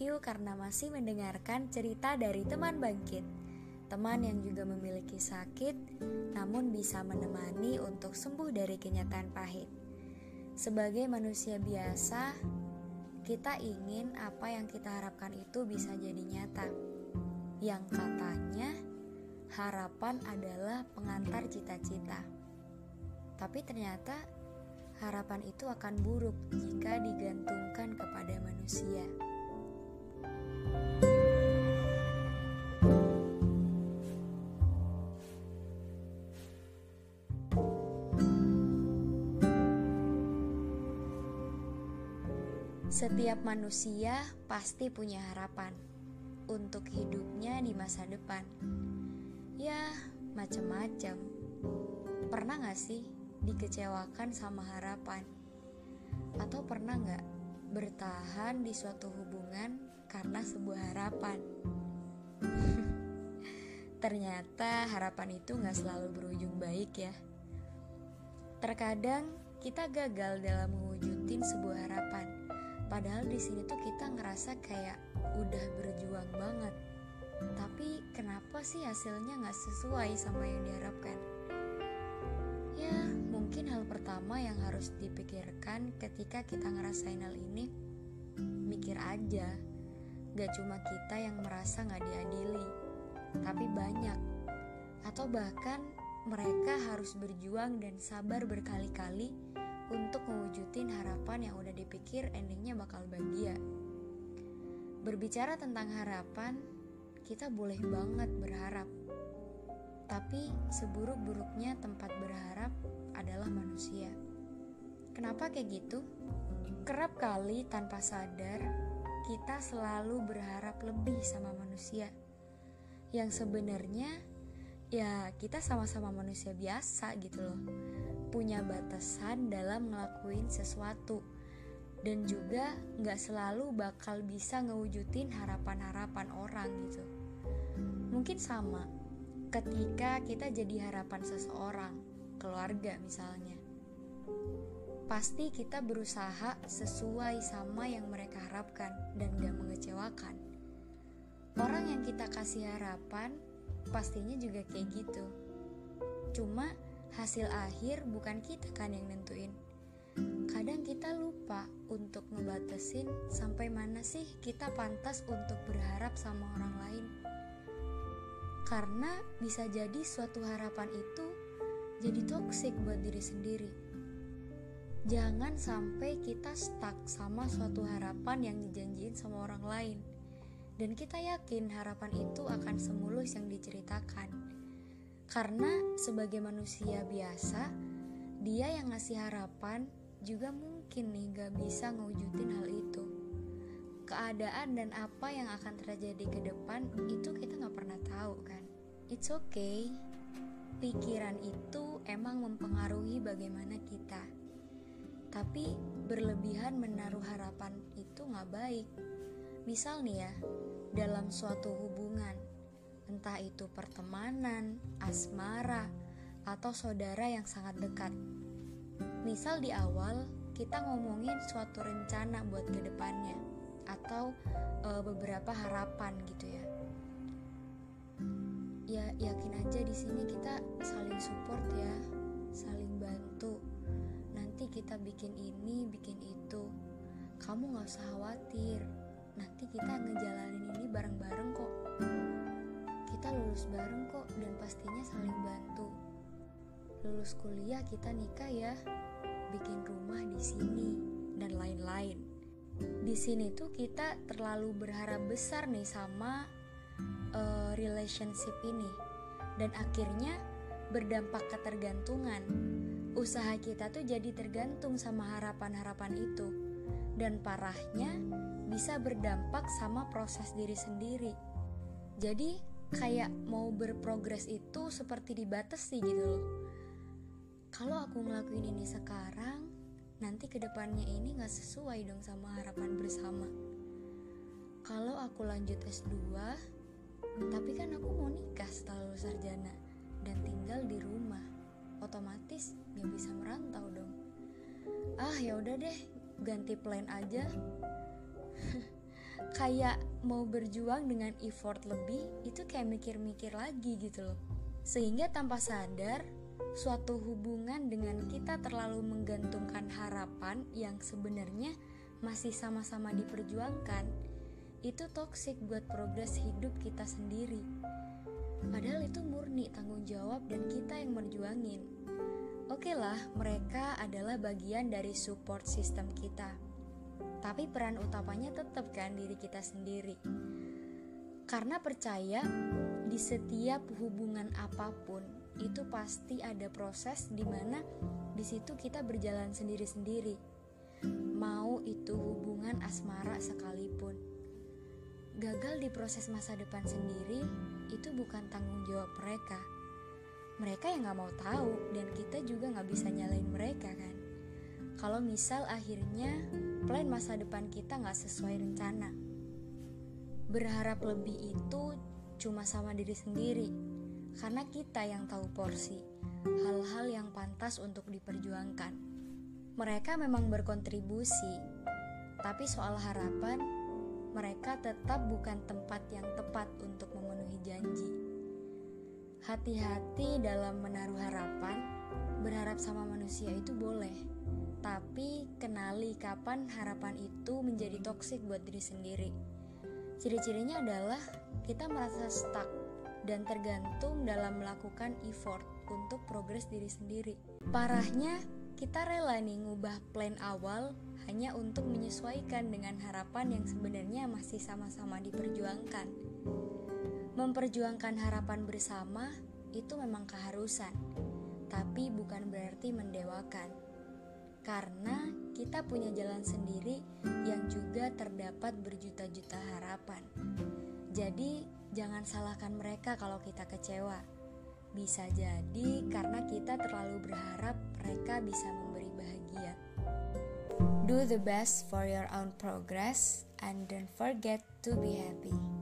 You karena masih mendengarkan cerita dari teman bangkit. Teman yang juga memiliki sakit, namun bisa menemani untuk sembuh dari kenyataan pahit. Sebagai manusia biasa, kita ingin apa yang kita harapkan itu bisa jadi nyata. Yang katanya, harapan adalah pengantar cita-cita. Tapi ternyata harapan itu akan buruk jika digantungkan kepada manusia. Setiap manusia pasti punya harapan untuk hidupnya di masa depan. Ya, macam-macam. Pernah gak sih dikecewakan sama harapan? Atau pernah gak bertahan di suatu hubungan karena sebuah harapan? Ternyata harapan itu gak selalu berujung baik ya. Terkadang kita gagal dalam mewujudin sebuah harapan Padahal di sini tuh kita ngerasa kayak udah berjuang banget. Tapi kenapa sih hasilnya nggak sesuai sama yang diharapkan? Ya, mungkin hal pertama yang harus dipikirkan ketika kita ngerasain hal ini, mikir aja. Gak cuma kita yang merasa nggak diadili, tapi banyak. Atau bahkan mereka harus berjuang dan sabar berkali-kali untuk mewujudin harapan yang udah dipikir endingnya bakal bahagia. Berbicara tentang harapan, kita boleh banget berharap. Tapi seburuk-buruknya tempat berharap adalah manusia. Kenapa kayak gitu? Kerap kali tanpa sadar, kita selalu berharap lebih sama manusia. Yang sebenarnya ya kita sama-sama manusia biasa gitu loh punya batasan dalam ngelakuin sesuatu dan juga nggak selalu bakal bisa ngewujudin harapan-harapan orang gitu. Mungkin sama ketika kita jadi harapan seseorang, keluarga misalnya. Pasti kita berusaha sesuai sama yang mereka harapkan dan gak mengecewakan. Orang yang kita kasih harapan pastinya juga kayak gitu. Cuma hasil akhir bukan kita kan yang nentuin. Kadang kita lupa untuk ngebatasin sampai mana sih kita pantas untuk berharap sama orang lain. Karena bisa jadi suatu harapan itu jadi toksik buat diri sendiri. Jangan sampai kita stuck sama suatu harapan yang dijanjiin sama orang lain. Dan kita yakin harapan itu akan semulus yang diceritakan karena sebagai manusia biasa, dia yang ngasih harapan juga mungkin nih gak bisa ngewujudin hal itu. Keadaan dan apa yang akan terjadi ke depan itu kita gak pernah tahu kan. It's okay. Pikiran itu emang mempengaruhi bagaimana kita. Tapi berlebihan menaruh harapan itu gak baik. Misal nih ya, dalam suatu hubungan, entah itu pertemanan, asmara, atau saudara yang sangat dekat. Misal di awal kita ngomongin suatu rencana buat ke depannya atau e, beberapa harapan gitu ya. Ya yakin aja di sini kita saling support ya, saling bantu. Nanti kita bikin ini, bikin itu. Kamu gak usah khawatir. Nanti kita ngejalanin ini bareng-bareng kok lulus bareng kok dan pastinya saling bantu. Lulus kuliah kita nikah ya, bikin rumah di sini dan lain-lain. Di sini tuh kita terlalu berharap besar nih sama uh, relationship ini dan akhirnya berdampak ketergantungan. Usaha kita tuh jadi tergantung sama harapan-harapan itu dan parahnya bisa berdampak sama proses diri sendiri. Jadi kayak mau berprogres itu seperti dibatasi gitu loh. Kalau aku ngelakuin ini sekarang nanti ke depannya ini gak sesuai dong sama harapan bersama. Kalau aku lanjut S2 tapi kan aku mau nikah setelah lulus sarjana dan tinggal di rumah otomatis gak bisa merantau dong. Ah ya udah deh ganti plan aja kayak mau berjuang dengan effort lebih itu kayak mikir-mikir lagi gitu loh. Sehingga tanpa sadar suatu hubungan dengan kita terlalu menggantungkan harapan yang sebenarnya masih sama-sama diperjuangkan itu toksik buat progres hidup kita sendiri. Padahal itu murni tanggung jawab dan kita yang merjuangin Oke okay lah, mereka adalah bagian dari support system kita tapi peran utamanya tetap kan diri kita sendiri. Karena percaya di setiap hubungan apa pun itu pasti ada proses di mana di situ kita berjalan sendiri-sendiri. Mau itu hubungan asmara sekalipun. Gagal di proses masa depan sendiri itu bukan tanggung jawab mereka. Mereka yang gak mau tahu dan kita juga gak bisa nyalain mereka kan. Kalau misal akhirnya plan masa depan kita nggak sesuai rencana. Berharap lebih itu cuma sama diri sendiri, karena kita yang tahu porsi, hal-hal yang pantas untuk diperjuangkan. Mereka memang berkontribusi, tapi soal harapan, mereka tetap bukan tempat yang tepat untuk memenuhi janji. Hati-hati dalam menaruh harapan, berharap sama manusia itu boleh tapi kenali kapan harapan itu menjadi toksik buat diri sendiri. Ciri-cirinya adalah kita merasa stuck dan tergantung dalam melakukan effort untuk progres diri sendiri. Parahnya, kita rela nih ngubah plan awal hanya untuk menyesuaikan dengan harapan yang sebenarnya masih sama-sama diperjuangkan. Memperjuangkan harapan bersama itu memang keharusan, tapi bukan berarti mendewakan karena kita punya jalan sendiri yang juga terdapat berjuta-juta harapan. Jadi, jangan salahkan mereka kalau kita kecewa. Bisa jadi karena kita terlalu berharap mereka bisa memberi bahagia. Do the best for your own progress and don't forget to be happy.